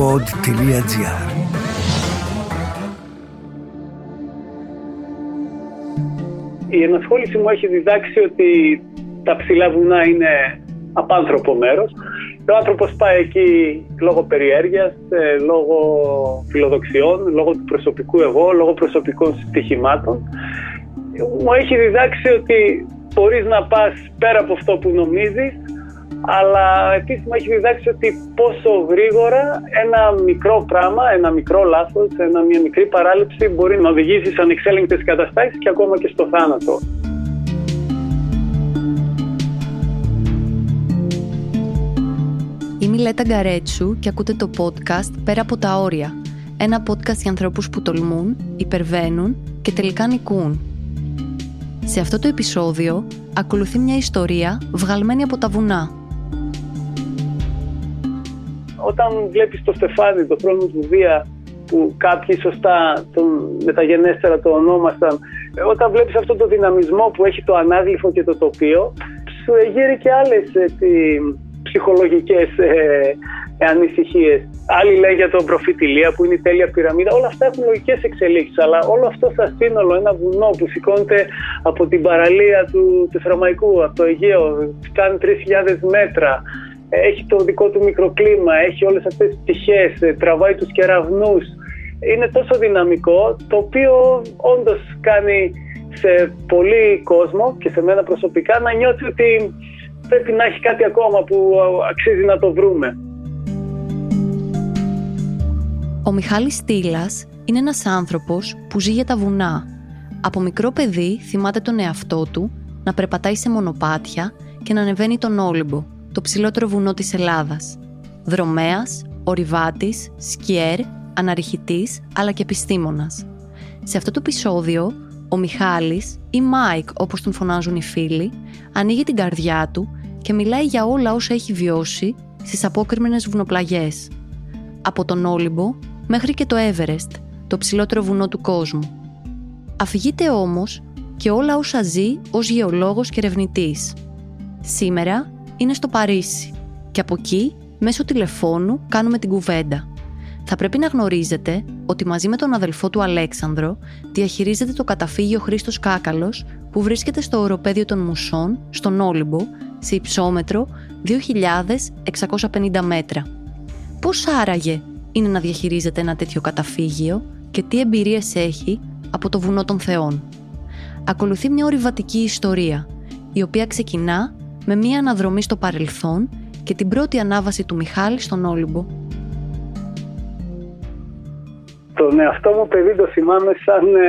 pod.gr Η ενασχόληση μου έχει διδάξει ότι τα ψηλά βουνά είναι απάνθρωπο μέρος. Ο άνθρωπος πάει εκεί λόγω περιέργειας, ε, λόγω φιλοδοξιών, λόγω του προσωπικού εγώ, λόγω προσωπικών στοιχημάτων. Μου έχει διδάξει ότι μπορείς να πας πέρα από αυτό που νομίζεις αλλά επίσης μου έχει διδάξει ότι πόσο γρήγορα ένα μικρό πράγμα, ένα μικρό λάθος, ένα, μια μικρή παράληψη μπορεί να οδηγήσει σε ανεξέλεγκτες καταστάσεις και ακόμα και στο θάνατο. Είμαι η Λέτα Γκαρέτσου και ακούτε το podcast «Πέρα από τα όρια». Ένα podcast για ανθρώπους που τολμούν, υπερβαίνουν και τελικά νικούν. Σε αυτό το επεισόδιο ακολουθεί μια ιστορία βγαλμένη από τα βουνά όταν βλέπεις το Στεφάνι, το χρόνο του Βία, που κάποιοι σωστά τον μεταγενέστερα το ονόμασταν, όταν βλέπεις αυτό το δυναμισμό που έχει το ανάγλυφο και το τοπίο, σου εγείρει και άλλες έτσι, ψυχολογικές ε, ανησυχίες. Άλλοι λένε για τον προφητηλία που είναι η τέλεια πυραμίδα. Όλα αυτά έχουν λογικές εξελίξεις. Αλλά όλο αυτό σαν σύνολο, ένα βουνό που σηκώνεται από την παραλία του Τεσσαραμαϊκού, από το Αιγαίο, κάνει 3.000 μέτρα, έχει το δικό του μικροκλίμα, έχει όλες αυτές τις πτυχές, ε, τραβάει τους κεραυνούς. Είναι τόσο δυναμικό, το οποίο όντως κάνει σε πολύ κόσμο και σε μένα προσωπικά να νιώθει ότι πρέπει να έχει κάτι ακόμα που αξίζει να το βρούμε. Ο Μιχάλης Στήλας είναι ένας άνθρωπος που ζει για τα βουνά. Από μικρό παιδί θυμάται τον εαυτό του να περπατάει σε μονοπάτια και να ανεβαίνει τον Όλυμπο το ψηλότερο βουνό της Ελλάδας. Δρομέας, ορειβάτης, σκιέρ, αναρριχητής, αλλά και επιστήμονας. Σε αυτό το επεισόδιο, ο Μιχάλης ή Μάικ όπως τον φωνάζουν οι φίλοι, ανοίγει την καρδιά του και μιλάει για όλα όσα έχει βιώσει στις απόκρημνες βουνοπλαγιές. Από τον Όλυμπο μέχρι και το Everest, το ψηλότερο βουνό του κόσμου. Αφηγείται όμως και όλα όσα ζει ως γεωλόγος και ερευνητής. Σήμερα είναι στο Παρίσι και από εκεί μέσω τηλεφώνου κάνουμε την κουβέντα. Θα πρέπει να γνωρίζετε ότι μαζί με τον αδελφό του Αλέξανδρο διαχειρίζεται το καταφύγιο Χρήστος Κάκαλος που βρίσκεται στο οροπέδιο των Μουσών, στον Όλυμπο, σε υψόμετρο 2.650 μέτρα. Πώς άραγε είναι να διαχειρίζεται ένα τέτοιο καταφύγιο και τι εμπειρίες έχει από το βουνό των Θεών; Ακολουθεί μια ορειβατική ιστορία, η οποία ξεκινά με μία αναδρομή στο παρελθόν και την πρώτη ανάβαση του Μιχάλη στον Όλυμπο. Τον εαυτό μου παιδί το θυμάμαι σαν ε,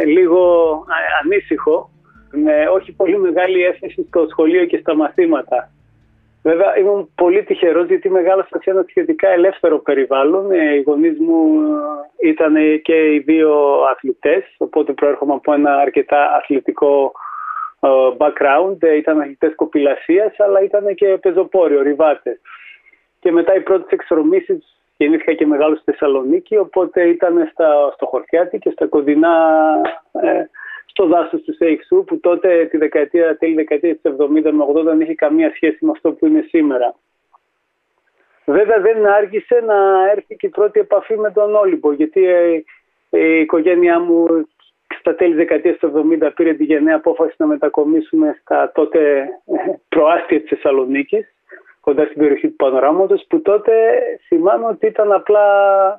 ε, λίγο ε, ανήσυχο, με όχι πολύ μεγάλη έφεση στο σχολείο και στα μαθήματα. Βέβαια ήμουν πολύ τυχερός γιατί μεγάλωσα σε ένα σχετικά ελεύθερο περιβάλλον. Οι γονείς μου ήταν και οι δύο αθλητές, οπότε προέρχομαι από ένα αρκετά αθλητικό background, ε, ήταν αρχιτές κοπηλασίας, αλλά ήταν και πεζοπόροι, ορειβάτες. Και μετά οι πρώτες εξορμήσεις γεννήθηκα και μεγάλος στη Θεσσαλονίκη, οπότε ήταν στα, στο Χορτιάτι και στα κοντινά, ε, στο δάσος του Σέιξου, που τότε τη δεκαετία, τέλη δεκαετίας της 70 με 80 δεν είχε καμία σχέση με αυτό που είναι σήμερα. Βέβαια δεν άργησε να έρθει και η πρώτη επαφή με τον Όλυμπο, γιατί ε, η οικογένειά μου στα τέλη δεκαετίας του 70 πήρε τη γενναία απόφαση να μετακομίσουμε στα τότε ε, προάστια της Θεσσαλονίκης, κοντά στην περιοχή του Πανοράματος, που τότε θυμάμαι ότι ήταν απλά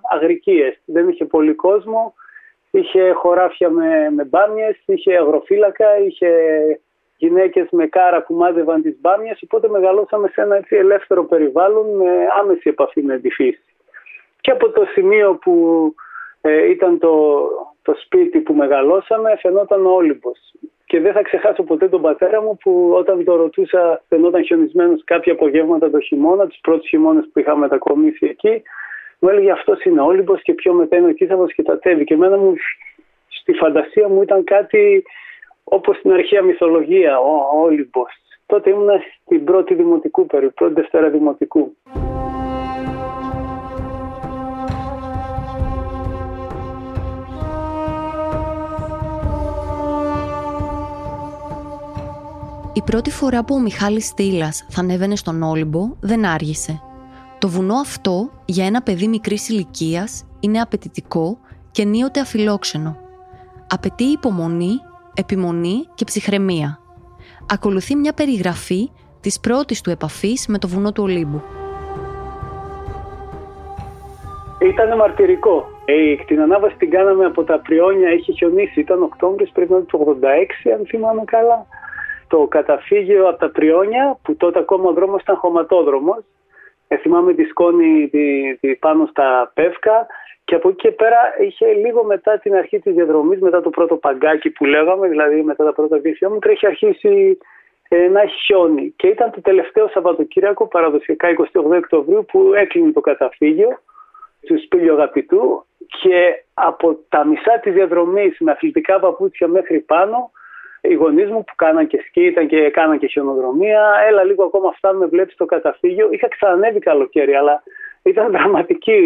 αγρικίες. Δεν είχε πολύ κόσμο, είχε χωράφια με, με μπάμιες, είχε αγροφύλακα, είχε γυναίκες με κάρα που μάζευαν τις μπάμιες, οπότε μεγαλώσαμε σε ένα έτσι ελεύθερο περιβάλλον με άμεση επαφή με τη φύση. Και από το σημείο που ε, ήταν το, το σπίτι που μεγαλώσαμε φαινόταν ο Όλυμπος. Και δεν θα ξεχάσω ποτέ τον πατέρα μου που όταν το ρωτούσα φαινόταν χιονισμένος κάποια απογεύματα το χειμώνα, του πρώτου χειμώνες που είχαμε μετακομίσει εκεί, μου έλεγε αυτός είναι Όλυμπος και πιο μετά είναι ο Κίσαβο και τα τέβη. Και εμένα μου στη φαντασία μου ήταν κάτι όπως στην αρχαία μυθολογία, ο Όλυμπος. Τότε ήμουν στην πρώτη δημοτικού περίπου, πρώτη Δευτέρα δημοτικού. Η πρώτη φορά που ο Μιχάλης Στήλας θα ανέβαινε στον Όλυμπο δεν άργησε. Το βουνό αυτό για ένα παιδί μικρής ηλικίας είναι απαιτητικό και ενίοτε αφιλόξενο. Απαιτεί υπομονή, επιμονή και ψυχραιμία. Ακολουθεί μια περιγραφή της πρώτης του επαφής με το βουνό του Ολύμπου. Ήταν μαρτυρικό. Ε, την ανάβαση την κάναμε από τα Πριόνια, είχε χιονίσει. Ήταν Οκτώβριος, πρέπει να είναι το 86, αν θυμάμαι καλά. Το καταφύγιο από τα Πριόνια, που τότε ακόμα ο δρόμος ήταν χωματόδρομος. Ε, θυμάμαι τη σκόνη τη, τη, πάνω στα Πεύκα. Και από εκεί και πέρα είχε λίγο μετά την αρχή της διαδρομής, μετά το πρώτο παγκάκι που λέγαμε, δηλαδή μετά τα πρώτα δύο χιλιόμετρα, είχε αρχίσει ε, να έχει χιόνι. Και ήταν το τελευταίο Σαββατοκύριακο, παραδοσιακά 28 Οκτωβρίου, που έκλεινε το καταφύγιο του Σπήλιο Αγαπητού και από τα μισά της διαδρομής με αθλητικά παπούτσια μέχρι πάνω οι γονείς μου που κάναν και σκι ήταν και κάναν και χιονοδρομία. Έλα λίγο ακόμα φτάνουμε, βλέπεις το καταφύγιο. Είχα ξανανέβει καλοκαίρι, αλλά ήταν δραματική.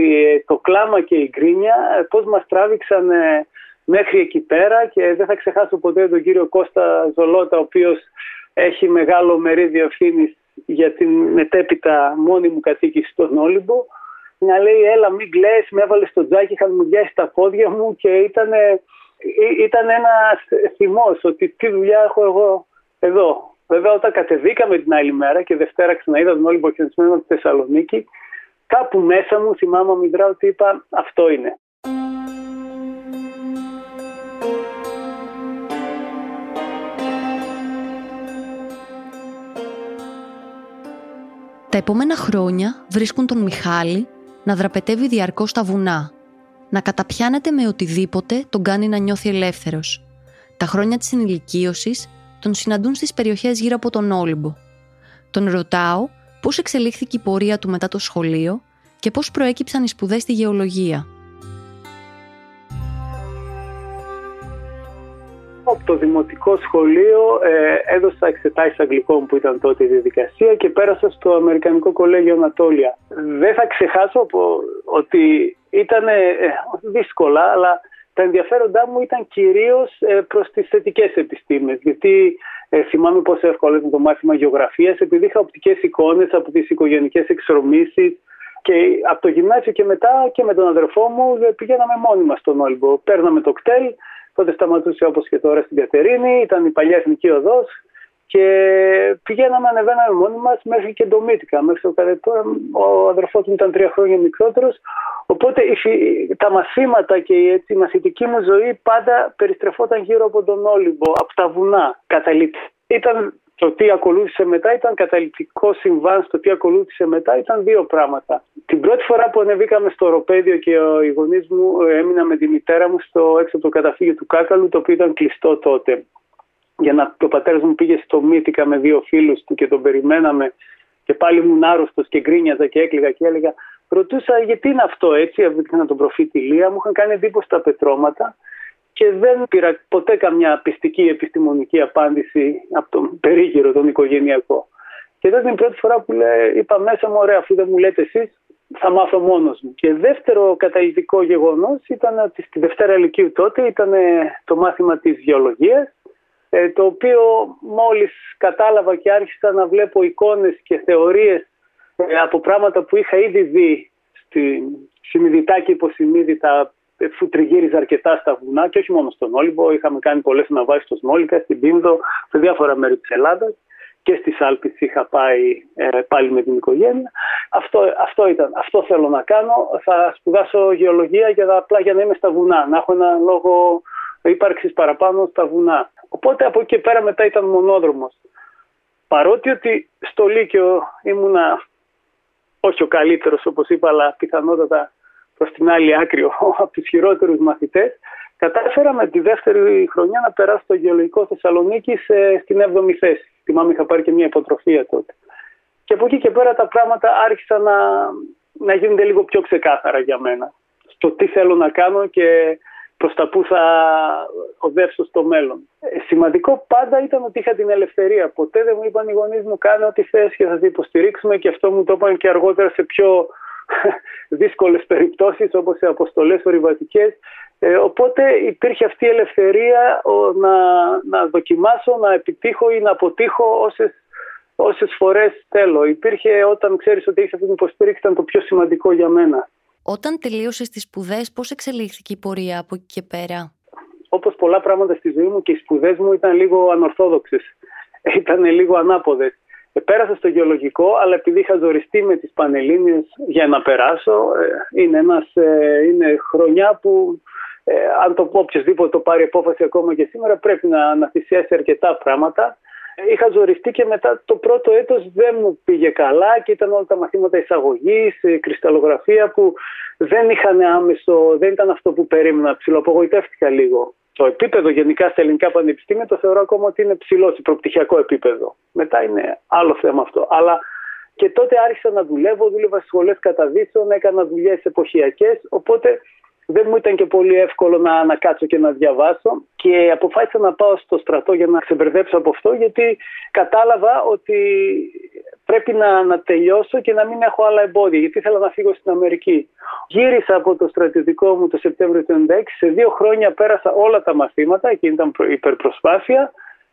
Το κλάμα και η γκρίνια, πώς μας τράβηξαν μέχρι εκεί πέρα και δεν θα ξεχάσω ποτέ τον κύριο Κώστα Ζολότα, ο οποίος έχει μεγάλο μερίδιο ευθύνης για την μετέπειτα μόνιμη κατοίκηση στον Όλυμπο να λέει έλα μην κλαις, με έβαλες στο τζάκι, είχαν μου γιάσει τα πόδια μου και ήταν, ήταν ένα θυμός ότι τι δουλειά έχω εγώ εδώ. Βέβαια όταν κατεβήκαμε την άλλη μέρα και Δευτέρα ξαναείδα τον Όλυμπο χιονισμένο στη Θεσσαλονίκη, κάπου μέσα μου θυμάμαι μητρά ότι είπα αυτό είναι. Τα επόμενα χρόνια βρίσκουν τον Μιχάλη να δραπετεύει διαρκώς τα βουνά, να καταπιάνεται με οτιδήποτε τον κάνει να νιώθει ελεύθερος. Τα χρόνια της ενηλικίωσης τον συναντούν στις περιοχές γύρω από τον Όλυμπο. Τον ρωτάω πώς εξελίχθηκε η πορεία του μετά το σχολείο και πώς προέκυψαν οι σπουδές στη γεωλογία. Από το δημοτικό σχολείο ε, έδωσα εξετάσεις αγγλικών που ήταν τότε η διαδικασία και πέρασα στο Αμερικανικό Κολέγιο Ανατόλια. Δεν θα ξεχάσω ότι ήταν ε, δύσκολα, αλλά τα ενδιαφέροντά μου ήταν κυρίως ε, προς τις θετικές επιστήμες. Γιατί ε, θυμάμαι πόσο εύκολο ήταν το μάθημα γεωγραφίας, επειδή είχα οπτικές εικόνες από τις οικογενικές εξορμήσεις, και από το γυμνάσιο και μετά και με τον αδερφό μου ε, πηγαίναμε μόνοι μας στον Όλυμπο. Παίρναμε το κτέλ, Τότε σταματούσε όπως και τώρα στην Κατερίνη, ήταν η παλιά εθνική οδός και πηγαίναμε, ανεβαίναμε μόνοι μας μέχρι και το Μύτικα. Μέχρι το τώρα ο αδερφός μου ήταν τρία χρόνια μικρότερος. Οπότε τα μαθήματα και η, έτσι, η μαθητική μου ζωή πάντα περιστρεφόταν γύρω από τον Όλυμπο, από τα βουνά. Καταλήτη. Ήταν το τι ακολούθησε μετά ήταν καταληκτικό συμβάν στο τι ακολούθησε μετά ήταν δύο πράγματα. Την πρώτη φορά που ανεβήκαμε στο οροπέδιο και οι γονείς μου ε, έμεινα με τη μητέρα μου στο έξω από το καταφύγιο του Κάκαλου, το οποίο ήταν κλειστό τότε. Για να το πατέρας μου πήγε στο Μύτικα με δύο φίλους του και τον περιμέναμε και πάλι ήμουν άρρωστος και γκρίνιαζα και έκλαιγα και έλεγα. Ρωτούσα γιατί είναι αυτό έτσι, έδειχνα τον προφήτη Λία, μου είχαν κάνει εντύπωση τα πετρώματα και δεν πήρα ποτέ καμιά πιστική επιστημονική απάντηση από τον περίγυρο, τον οικογενειακό. Και τότε την πρώτη φορά που λέει, είπα μέσα μου, ωραία, αφού δεν μου λέτε εσείς, θα μάθω μόνος μου. Και δεύτερο καταλητικό γεγονός ήταν ότι στη Δευτέρα Λυκείου τότε ήταν το μάθημα της γεωλογίας, ε, το οποίο μόλις κατάλαβα και άρχισα να βλέπω εικόνες και θεωρίες ε, από πράγματα που είχα ήδη δει στη συνειδητά και υποσυνείδητα που τριγύριζε αρκετά στα βουνά και όχι μόνο στον Όλυμπο. Είχαμε κάνει πολλές αναβάσει στο Σμόλικα, στην Πίνδο, σε διάφορα μέρη της Ελλάδας και στις Άλπε είχα πάει ε, πάλι με την οικογένεια. Αυτό, αυτό ήταν. Αυτό θέλω να κάνω. Θα σπουδάσω γεωλογία για, απλά για να είμαι στα βουνά, να έχω ένα λόγο ύπαρξης παραπάνω στα βουνά. Οπότε από εκεί και πέρα μετά ήταν μονόδρομος. Παρότι ότι στο Λύκειο ήμουνα όχι ο καλύτερος, όπως είπα, αλλά πιθανότατα προς την άλλη άκρη από τους χειρότερους μαθητές, κατάφερα με τη δεύτερη χρονιά να περάσω στο γεωλογικό Θεσσαλονίκη στην 7η θέση. Θυμάμαι είχα πάρει και μια υποτροφία τότε. Και από εκεί και πέρα τα πράγματα άρχισαν να, να γίνονται λίγο πιο ξεκάθαρα για μένα. Στο τι θέλω να κάνω και προς τα που θα οδεύσω στο μέλλον. Ε, σημαντικό πάντα ήταν ότι είχα την ελευθερία. Ποτέ δεν μου είπαν οι γονείς μου κάνω ό,τι θες και θα σε υποστηρίξουμε και αυτό μου το είπαν και αργότερα σε πιο δύσκολες περιπτώσεις όπως οι αποστολές ορειβατικές. Ε, οπότε υπήρχε αυτή η ελευθερία να, να δοκιμάσω, να επιτύχω ή να αποτύχω όσες όσες φορές θέλω. Υπήρχε όταν ξέρεις ότι έχεις αυτή την υποστήριξη, ήταν το πιο σημαντικό για μένα. Όταν τελείωσες τις σπουδές, πώς εξελίχθηκε η πορεία από εκεί και πέρα; Όπως πολλά πράγματα στη ζωή μου και οι σπουδές μου ήταν λίγο ανορθόδοξες. Ήταν λίγο ανάποδες. Ε, πέρασα στο γεωλογικό, αλλά επειδή είχα ζοριστεί με τις Πανελλήνιες για να περάσω, ε, είναι, ένας, ε, είναι χρονιά που αν το πω οποιοδήποτε το πάρει απόφαση ακόμα και σήμερα πρέπει να, να θυσιάσει αρκετά πράγματα. Είχα ζοριστεί και μετά το πρώτο έτος δεν μου πήγε καλά και ήταν όλα τα μαθήματα εισαγωγής, κρυσταλλογραφία που δεν είχαν άμεσο, δεν ήταν αυτό που περίμενα, ψηλοαπογοητεύτηκα λίγο το επίπεδο γενικά στα ελληνικά πανεπιστήμια το θεωρώ ακόμα ότι είναι ψηλό, σε προπτυχιακό επίπεδο. Μετά είναι άλλο θέμα αυτό. Αλλά και τότε άρχισα να δουλεύω, δούλευα στις σχολές καταδύσεων, έκανα δουλειές εποχιακές. Οπότε δεν μου ήταν και πολύ εύκολο να, να κάτσω και να διαβάσω. Και αποφάσισα να πάω στο στρατό για να ξεμπερδέψω από αυτό, γιατί κατάλαβα ότι πρέπει να, να τελειώσω και να μην έχω άλλα εμπόδια, γιατί ήθελα να φύγω στην Αμερική. Γύρισα από το στρατιωτικό μου το Σεπτέμβριο του 1996. Σε δύο χρόνια πέρασα όλα τα μαθήματα, εκεί ήταν υπερπροσπάθεια.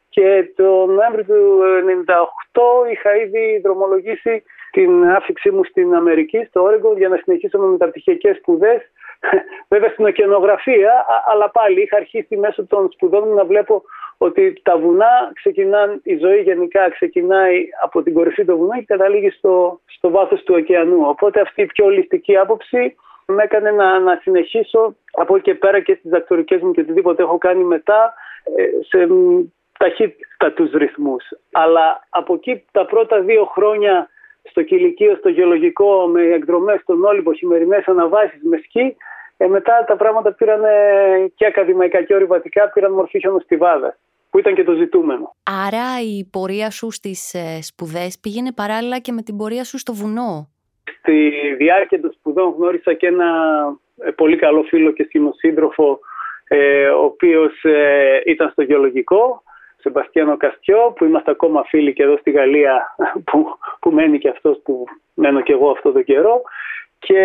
Και το Νοέμβριο του 1998 είχα ήδη δρομολογήσει την άφηξή μου στην Αμερική, στο Όρεγκο, για να συνεχίσω με μεταπτυχιακές σπουδές. Βέβαια στην οκεανογραφία, αλλά πάλι είχα αρχίσει μέσω των σπουδών μου να βλέπω ότι τα βουνά ξεκινάνε, η ζωή γενικά ξεκινάει από την κορυφή των βουνών και καταλήγει στο, στο βάθος του ωκεανού. Οπότε αυτή η πιο ολιστική άποψη με έκανε να, να συνεχίσω από εκεί και πέρα και στις δακτορικές μου και οτιδήποτε έχω κάνει μετά ε, σε ταχύτητα τους ρυθμούς. Αλλά από εκεί τα πρώτα δύο χρόνια στο κηλικείο, στο γεωλογικό, με εκδρομές στον Όλυμπο, χειμερινές αναβάσεις με σκι, ε, μετά τα πράγματα πήραν και ακαδημαϊκά και ορειβατικά, πήραν μορφή χιονοστιβάδα που ήταν και το ζητούμενο. Άρα η πορεία σου στις ε, σπουδές πήγαινε παράλληλα και με την πορεία σου στο βουνό; Στη διάρκεια των σπουδών γνώρισα και ένα ε, πολύ καλό φίλο και σκηνοσύντροφο ε, ο οποίος ε, ήταν στο γεωλογικό, Σεμπαστιάνο Καστιό, που είμαστε ακόμα φίλοι και εδώ στη Γαλλία που, που μένει και αυτός που μένω και εγώ αυτό το καιρό και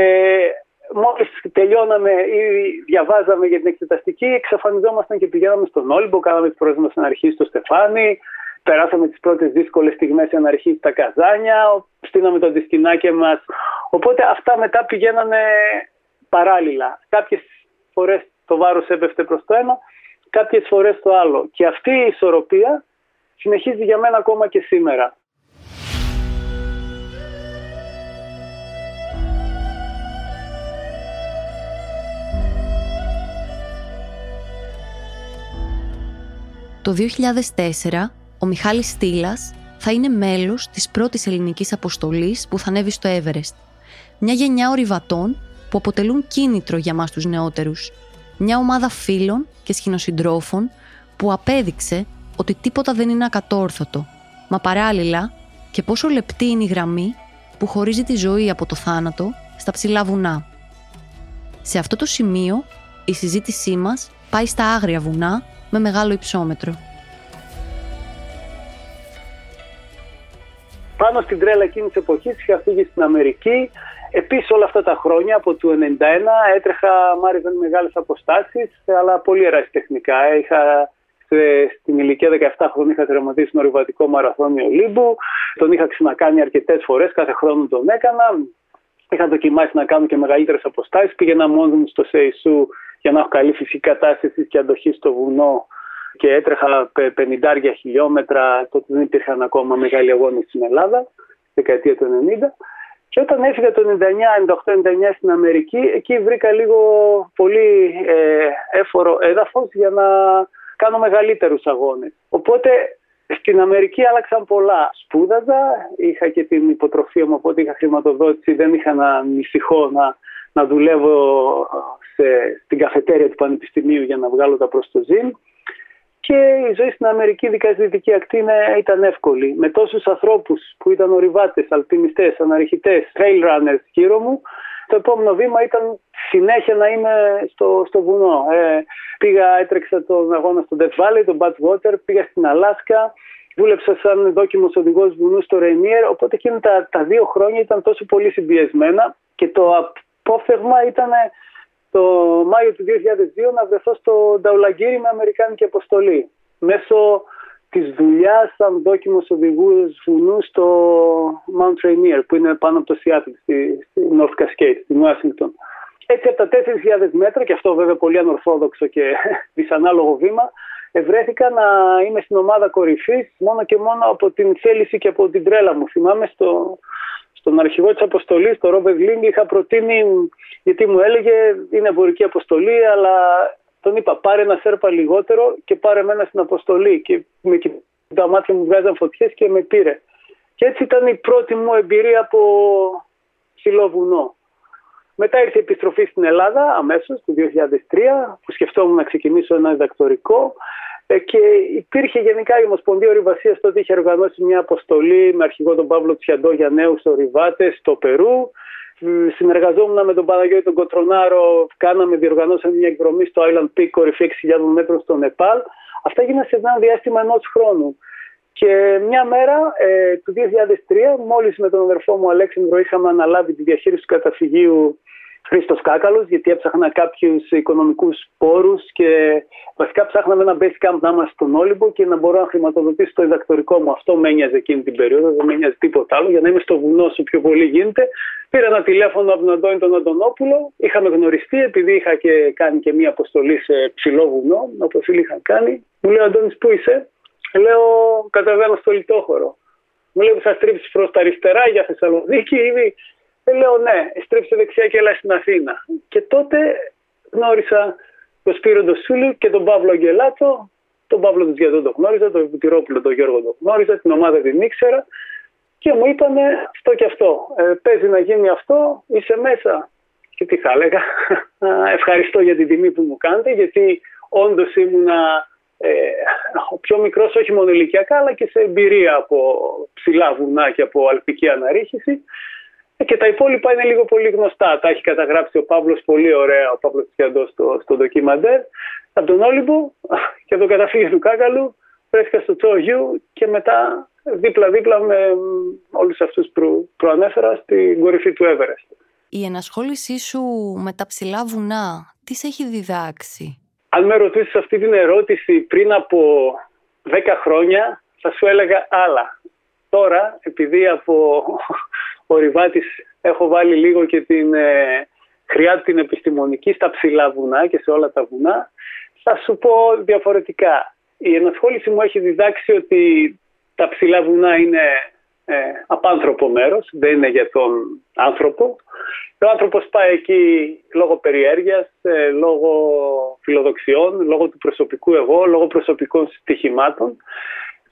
μόλις τελειώναμε ή διαβάζαμε για την εξεταστική, εξαφανιζόμασταν και πηγαίναμε στον Όλυμπο, κάναμε τις πρώτες μας αναρχίες στο Στεφάνι, περάσαμε τις πρώτες δύσκολες στιγμές αναρχή στα Καζάνια, στείναμε το δισκινάκι μας. Οπότε αυτά μετά πηγαίνανε παράλληλα. Κάποιες φορές το βάρος έπεφτε προς το ένα, κάποιες φορές το άλλο. Και αυτή η ισορροπία συνεχίζει για μένα ακόμα και σήμερα. Το 2004, ο Μιχάλης Στήλας θα είναι μέλος της πρώτης ελληνικής αποστολής που θα ανέβει στο Everest. Μια γενιά ορειβατών που αποτελούν κίνητρο για μας τους νεότερους. Μια ομάδα φίλων και σχηνοσυντρόφων που απέδειξε ότι τίποτα δεν είναι ακατόρθωτο, μα παράλληλα και πόσο λεπτή είναι η γραμμή που χωρίζει τη ζωή από το θάνατο στα ψηλά βουνά. Σε αυτό το σημείο η συζήτησή μας πάει στα άγρια βουνά με μεγάλο υψόμετρο. Πάνω στην τρέλα εκείνης της εποχής είχα φύγει στην Αμερική. Επίσης, όλα αυτά τα χρόνια από το 1991 έτρεχα, μ' άρεσαν μεγάλες αποστάσεις, αλλά πολύ ερασιτεχνικά. Είχα στην ηλικία 17 χρόνια είχα τερματίσει τον ορειβατικό μαραθώνιο Λίμπου. Τον είχα ξανακάνει αρκετές φορές, κάθε χρόνο τον έκανα. Είχα δοκιμάσει να κάνω και μεγαλύτερες αποστάσεις. Πήγαινα μόνος μου στο ΣΕΙΣΟΥ για να έχω καλή φυσική κατάσταση και αντοχή στο βουνό και έτρεχα 50 χιλιόμετρα, τότε δεν υπήρχαν ακόμα μεγάλοι αγώνες στην Ελλάδα, δεκαετία του 90. Και όταν έφυγα το 99, 98-99 στην Αμερική, εκεί βρήκα λίγο πολύ ε, έφορο έδαφος για να κάνω μεγαλύτερους αγώνες. Οπότε στην Αμερική άλλαξαν πολλά. Σπούδαζα, είχα και την υποτροφία μου, οπότε είχα χρηματοδότηση, δεν είχα να ανησυχώ να, να δουλεύω σε, στην καφετέρια του Πανεπιστημίου για να βγάλω τα προς το ζήν. Και η ζωή στην Αμερική, ειδικά στη Δυτική Ακτή, ήταν εύκολη. Με τόσους ανθρώπους που ήταν ορειβάτες, αλπινιστές, αναρχητές, trail runners γύρω μου, το επόμενο βήμα ήταν συνέχεια να είμαι στο, στο βουνό. Ε, πήγα, έτρεξα τον αγώνα στο Death Valley, τον Water, πήγα στην Αλάσκα, δούλεψα σαν δόκιμος οδηγός βουνού στο Rainier, οπότε εκείνα τα, τα δύο χρόνια ήταν τόσο πολύ συμπιεσμένα και το απόφθεγμα ήταν το Μάιο του 2002 να βρεθώ στο Νταουλαγκύρι με Αμερικάνικη αποστολή. Μέσω της δουλειάς σαν δόκιμος οδηγού βουνού στο Mount Rainier, που είναι πάνω από το Seattle, στη, στη North Cascade, στη Washington. Έτσι από τα 4.000 μέτρα, και αυτό βέβαια πολύ ανορθόδοξο και δυσανάλογο βήμα, ευρέθηκα να είμαι στην ομάδα κορυφής μόνο και μόνο από την θέληση και από την τρέλα μου. Θυμάμαι στο, στον αρχηγό της αποστολής, τον Ρόμπερ Γκλίνγκ, είχα προτείνει, γιατί μου έλεγε είναι εμπορική αποστολή, αλλά τον είπα πάρε ένα σέρπα λιγότερο και πάρε εμένα στην αποστολή. Και με τα μάτια μου βγάζαν φωτιές και με πήρε. Και έτσι ήταν η πρώτη μου εμπειρία από ψηλό βουνό. Μετά ήρθε η επιστροφή στην Ελλάδα αμέσως το 2003 που σκεφτόμουν να ξεκινήσω ένα διδακτορικό ε, και υπήρχε γενικά η Ομοσπονδία Ορειβασίας τότε είχε οργανώσει μια αποστολή με αρχηγό τον Παύλο Τσιαντό για νέους ορειβάτες στο Περού. Συνεργαζόμουν με τον Παναγιώτη τον Κοτρονάρο, κάναμε, διοργανώσαμε μια εκδρομή στο Island Peak, κορυφή 6.000 μέτρων στο Νεπάλ. Αυτά έγιναν σε ένα διάστημα ενός χρόνου. Και μια μέρα ε, του 2003, μόλις με τον αδερφό μου Αλέξανδρο είχαμε αναλάβει τη διαχείριση του καταφυγίου Χρήστος Κάκαλος, γιατί έψαχνα κάποιους οικονομικούς πόρους και βασικά ψάχναμε ένα base camp να είμαστε στον Όλυμπο και να μπορώ να χρηματοδοτήσω το διδακτορικό μου. Αυτό με ένοιαζε εκείνη την περίοδο, δεν με ένοιαζε τίποτα άλλο, για να είμαι στο βουνό όσο πιο πολύ γίνεται. Πήρα ένα τηλέφωνο από τον Αντώνη τον Αντωνόπουλο, είχαμε γνωριστεί επειδή είχα και κάνει και μία αποστολή σε ψηλό βουνό, όπω φίλοι είχαν κάνει. Μου λέει Αντώνης, πού είσαι, Λέω, κατεβαίνω στο λιτόχωρο. Μου λέει, θα στρίψεις προς τα αριστερά για Θεσσαλονίκη ή ε, λέω ναι, στρίψε δεξιά και έλα στην Αθήνα. Και τότε γνώρισα τον Σπύρο Ντοσούλη και τον Παύλο Αγγελάτο, τον Παύλο τους Τζιαντό τον γνώριζα, τον Βουτυρόπουλο τον Γιώργο τον γνώριζα, την ομάδα την ήξερα και μου είπανε αυτό και αυτό. Ε, παίζει να γίνει αυτό, είσαι μέσα. Και τι θα έλεγα, ευχαριστώ για την τιμή που μου κάνετε, γιατί όντως ήμουνα ε, ο πιο μικρός όχι μόνο ηλικιακά αλλά και σε εμπειρία από ψηλά βουνά και από αλπική αναρρίχηση ε, και τα υπόλοιπα είναι λίγο πολύ γνωστά. Τα έχει καταγράψει ο Παύλος πολύ ωραία, ο Παύλος Τιαντός στο, στο ντοκιμαντέρ. Από τον Όλυμπο και το καταφύγιο του Κάκαλου βρέθηκα στο Τσόγιου και μετά δίπλα-δίπλα με όλους αυτούς που προανέφερα στην κορυφή του Everest. Η ενασχόλησή σου με τα ψηλά βουνά, τις σε έχει διδάξει; Αν με ρωτήσεις αυτή την ερώτηση πριν από 10 χρόνια, θα σου έλεγα άλλα. Τώρα, επειδή από ορειβάτης έχω βάλει λίγο και την ε, χρειά την επιστημονική στα ψηλά βουνά και σε όλα τα βουνά, θα σου πω διαφορετικά. Η ενασχόληση μου έχει διδάξει ότι τα ψηλά βουνά είναι ε, απάνθρωπο μέρος, δεν είναι για τον άνθρωπο. Ο άνθρωπος πάει εκεί λόγω περιέργειας, ε, λόγω φιλοδοξιών, λόγω του προσωπικού εγώ, λόγω προσωπικών στοιχημάτων.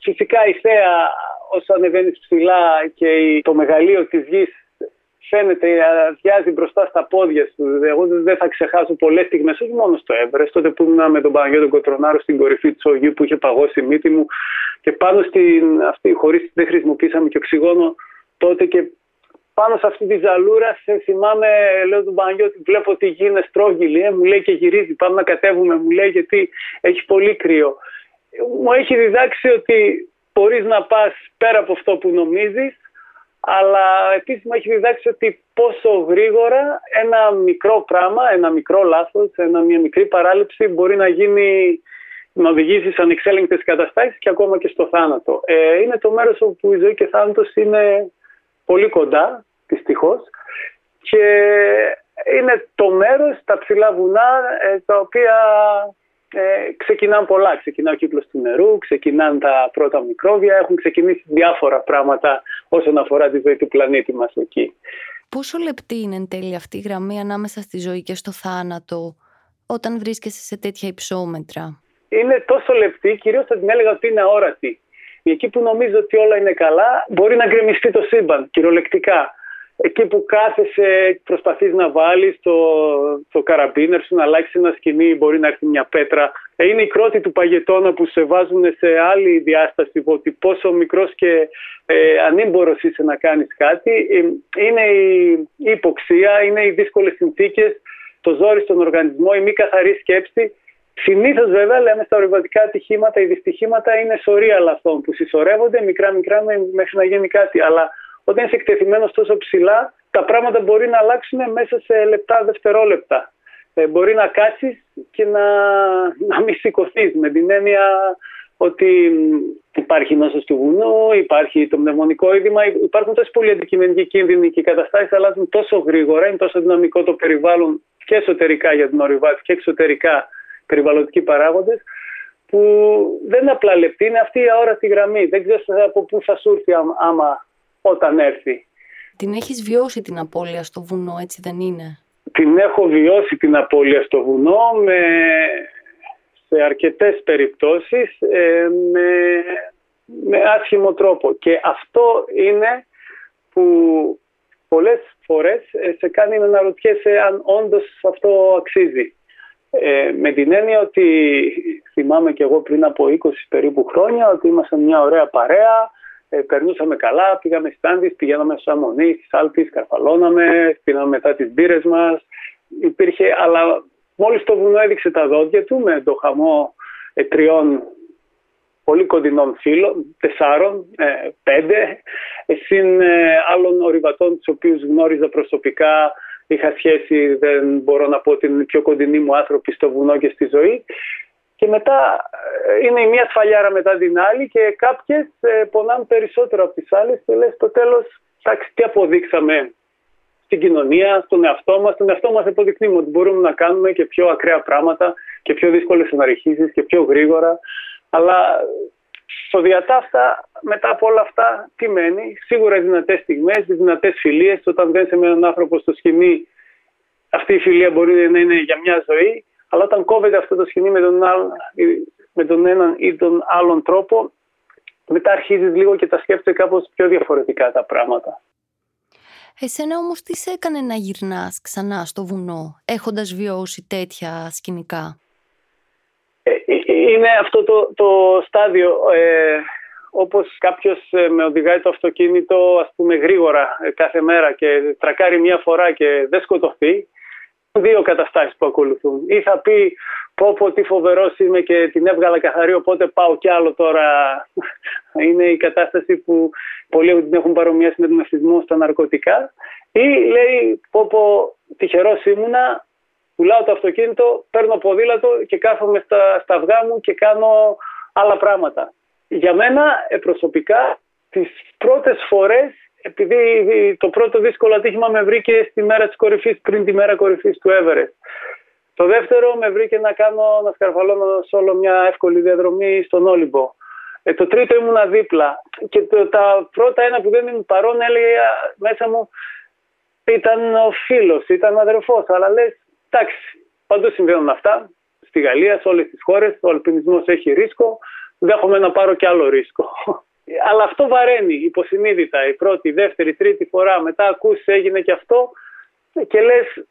Φυσικά η θέα όσο ανεβαίνει ψηλά και το μεγαλείο της γης φαίνεται, αδειάζει μπροστά στα πόδια σου. Εγώ δεν θα ξεχάσω πολλές στιγμές, όχι μόνο στο Εύρε, τότε που ήμουν με τον Παναγιώτο Κοτρονάρο στην κορυφή του Ογιού που είχε παγώσει η μύτη μου και πάνω στην αυτή, χωρίς δεν χρησιμοποίησαμε και οξυγόνο τότε και πάνω σε αυτή τη ζαλούρα σε θυμάμαι, λέω τον Παναγιώτη, βλέπω ότι η είναι στρόγγυλη, ε, μου λέει και γυρίζει, πάμε να κατέβουμε, μου λέει γιατί έχει πολύ κρύο. Μου έχει διδάξει ότι μπορείς να πας πέρα από αυτό που νομίζεις, αλλά επίσης μου έχει διδάξει ότι πόσο γρήγορα ένα μικρό πράγμα, ένα μικρό λάθος, ένα, μια μικρή παράληψη μπορεί να γίνει να οδηγήσει σε ανεξέλεγκτες καταστάσεις και ακόμα και στο θάνατο. Ε, είναι το μέρος όπου η ζωή και θάνατος είναι πολύ κοντά, δυστυχώς. Και είναι το μέρος, τα ψηλά βουνά, ε, τα οποία ε, ξεκινάνε πολλά. Ξεκινά ο κύκλος του νερού, ξεκινάνε τα πρώτα μικρόβια, έχουν ξεκινήσει διάφορα πράγματα όσον αφορά τη ζωή του πλανήτη μας εκεί. Πόσο λεπτή είναι εν τέλει αυτή η γραμμή ανάμεσα στη ζωή και στο θάνατο όταν βρίσκεσαι σε τέτοια υψόμετρα; Είναι τόσο λεπτή, κυρίως θα την έλεγα ότι είναι αόρατη. Εκεί που νομίζω ότι όλα είναι καλά, μπορεί να γκρεμιστεί το σύμπαν, κυριολεκτικά. Εκεί που κάθεσαι, προσπαθείς να βάλεις το, το καραμπίνερ σου, να αλλάξεις ένα σκηνή, μπορεί να έρθει μια πέτρα. Ε, είναι η κρότη του παγετώνα που σε βάζουν σε άλλη διάσταση, ότι πόσο μικρός και ε, ανήμπορος είσαι να κάνεις κάτι. Ε, είναι η, η υποξία, είναι οι δύσκολες συνθήκες, το ζόρι στον οργανισμό, η μη καθαρή σκέψη Συνήθως, βέβαια, λέμε στα ορειβατικά ατυχήματα, οι δυστυχήματα είναι σωρία λαθών που συσσωρεύονται μικρά-μικρά μέχρι να γίνει κάτι. Αλλά όταν είσαι εκτεθειμένος τόσο ψηλά, τα πράγματα μπορεί να αλλάξουν μέσα σε λεπτά, δευτερόλεπτα. Ε, μπορεί να κάτσεις και να, να μην σηκωθείς. Με την έννοια ότι υπάρχει νόσος του βουνού, υπάρχει το πνευμονικό είδημα, υπάρχουν τόσο πολλοί αντικειμενικοί κίνδυνοι και οι καταστάσεις αλλάζουν τόσο γρήγορα, είναι τόσο δυναμικό το περιβάλλον και εσωτερικά για την ορειβάτη και εξωτερικά περιβαλλοντικοί παράγοντες, που δεν είναι απλά λεπτή, είναι αυτή η αόρατη γραμμή. Δεν ξέρω από πού θα σου έρθει άμα όταν έρθει. Την έχεις βιώσει την απώλεια στο βουνό, έτσι δεν είναι; Την έχω βιώσει την απώλεια στο βουνό με, σε αρκετές περιπτώσεις ε, με, με άσχημο τρόπο. Και αυτό είναι που πολλές φορές ε, σε κάνει να αναρωτιέσαι αν όντως αυτό αξίζει. Ε, με την έννοια ότι θυμάμαι και εγώ πριν από 20 περίπου χρόνια ότι ήμασταν μια ωραία παρέα, ε, περνούσαμε καλά, πήγαμε στάντις, πηγαίναμε στο Σαμονί, στις Άλπεις, καρφαλώναμε, πίναμε μετά τις μπύρες μας. Υπήρχε, αλλά μόλις το βουνό έδειξε τα δόντια του με το χαμό ε, τριών πολύ κοντινών φίλων, τεσσάρων, ε, πέντε, συν ε, άλλων ορειβατών τους οποίους γνώριζα προσωπικά, είχα σχέση, δεν μπορώ να πω ότι είναι οι πιο κοντινοί μου άνθρωποι στο βουνό και στη ζωή. Και μετά ε, είναι η μία σφαλιάρα μετά την άλλη και κάποιες ε, πονάνε περισσότερο από τις άλλες και λες στο τέλος, εντάξει, τι αποδείξαμε στην κοινωνία, στον εαυτό μας. Στον εαυτό μας αποδεικνύουμε ότι μπορούμε να κάνουμε και πιο ακραία πράγματα και πιο δύσκολες αναρριχήσεις και πιο γρήγορα. Αλλά στο διατάφτα μετά από όλα αυτά τι μένει; Σίγουρα οι δυνατές στιγμές, οι δυνατές φιλίες. Όταν δεν με έναν άνθρωπο στο σχοινί αυτή η φιλία μπορεί να είναι για μια ζωή. Αλλά όταν κόβεται αυτό το σχοινί με τον, με τον έναν ή τον άλλον τρόπο μετά αρχίζεις λίγο και τα σκέφτεσαι κάπως πιο διαφορετικά τα πράγματα. Εσένα όμως τι σε έκανε να γυρνάς ξανά στο βουνό έχοντας βιώσει τέτοια σκηνικά; Είναι αυτό το, το στάδιο. Ε, όπως κάποιος ε, με οδηγάει το αυτοκίνητο ας πούμε γρήγορα ε, κάθε μέρα και τρακάρει μία φορά και δεν σκοτωθεί, δύο καταστάσεις που ακολουθούν. Ή θα πει πω πω τι φοβερός είμαι και την έβγαλα καθαρή οπότε πάω κι άλλο τώρα. Είναι η κατάσταση που πολλοί την έχουν παρομοιάσει με τον ευθυσμό στα ναρκωτικά. Ή λέει πω πω τυχερός ήμουνα, πουλάω το αυτοκίνητο, παίρνω ποδήλατο και κάθομαι στα, στα αυγά μου και κάνω άλλα πράγματα. Για μένα ε, προσωπικά τις πρώτες φορές επειδή το πρώτο δύσκολο ατύχημα με βρήκε στη μέρα της κορυφής, πριν τη μέρα κορυφής του Everest. Το δεύτερο με βρήκε να κάνω, να σκαρφαλώνω σε όλο μια εύκολη διαδρομή στον Όλυμπο. Ε, το τρίτο ήμουνα δίπλα. Και το, τα πρώτα ένα που δεν ήμουν παρόν έλεγα μέσα μου ήταν ο φίλος, ήταν ο αδερφός. Αλλά λες Εντάξει, παντού συμβαίνουν αυτά. Στη Γαλλία, σε όλες τις χώρες, ο αλπινισμός έχει ρίσκο. Δέχομαι να πάρω κι άλλο ρίσκο. Αλλά αυτό βαραίνει υποσυνείδητα η πρώτη, η δεύτερη, η τρίτη φορά. Μετά ακούς έγινε και αυτό και λες,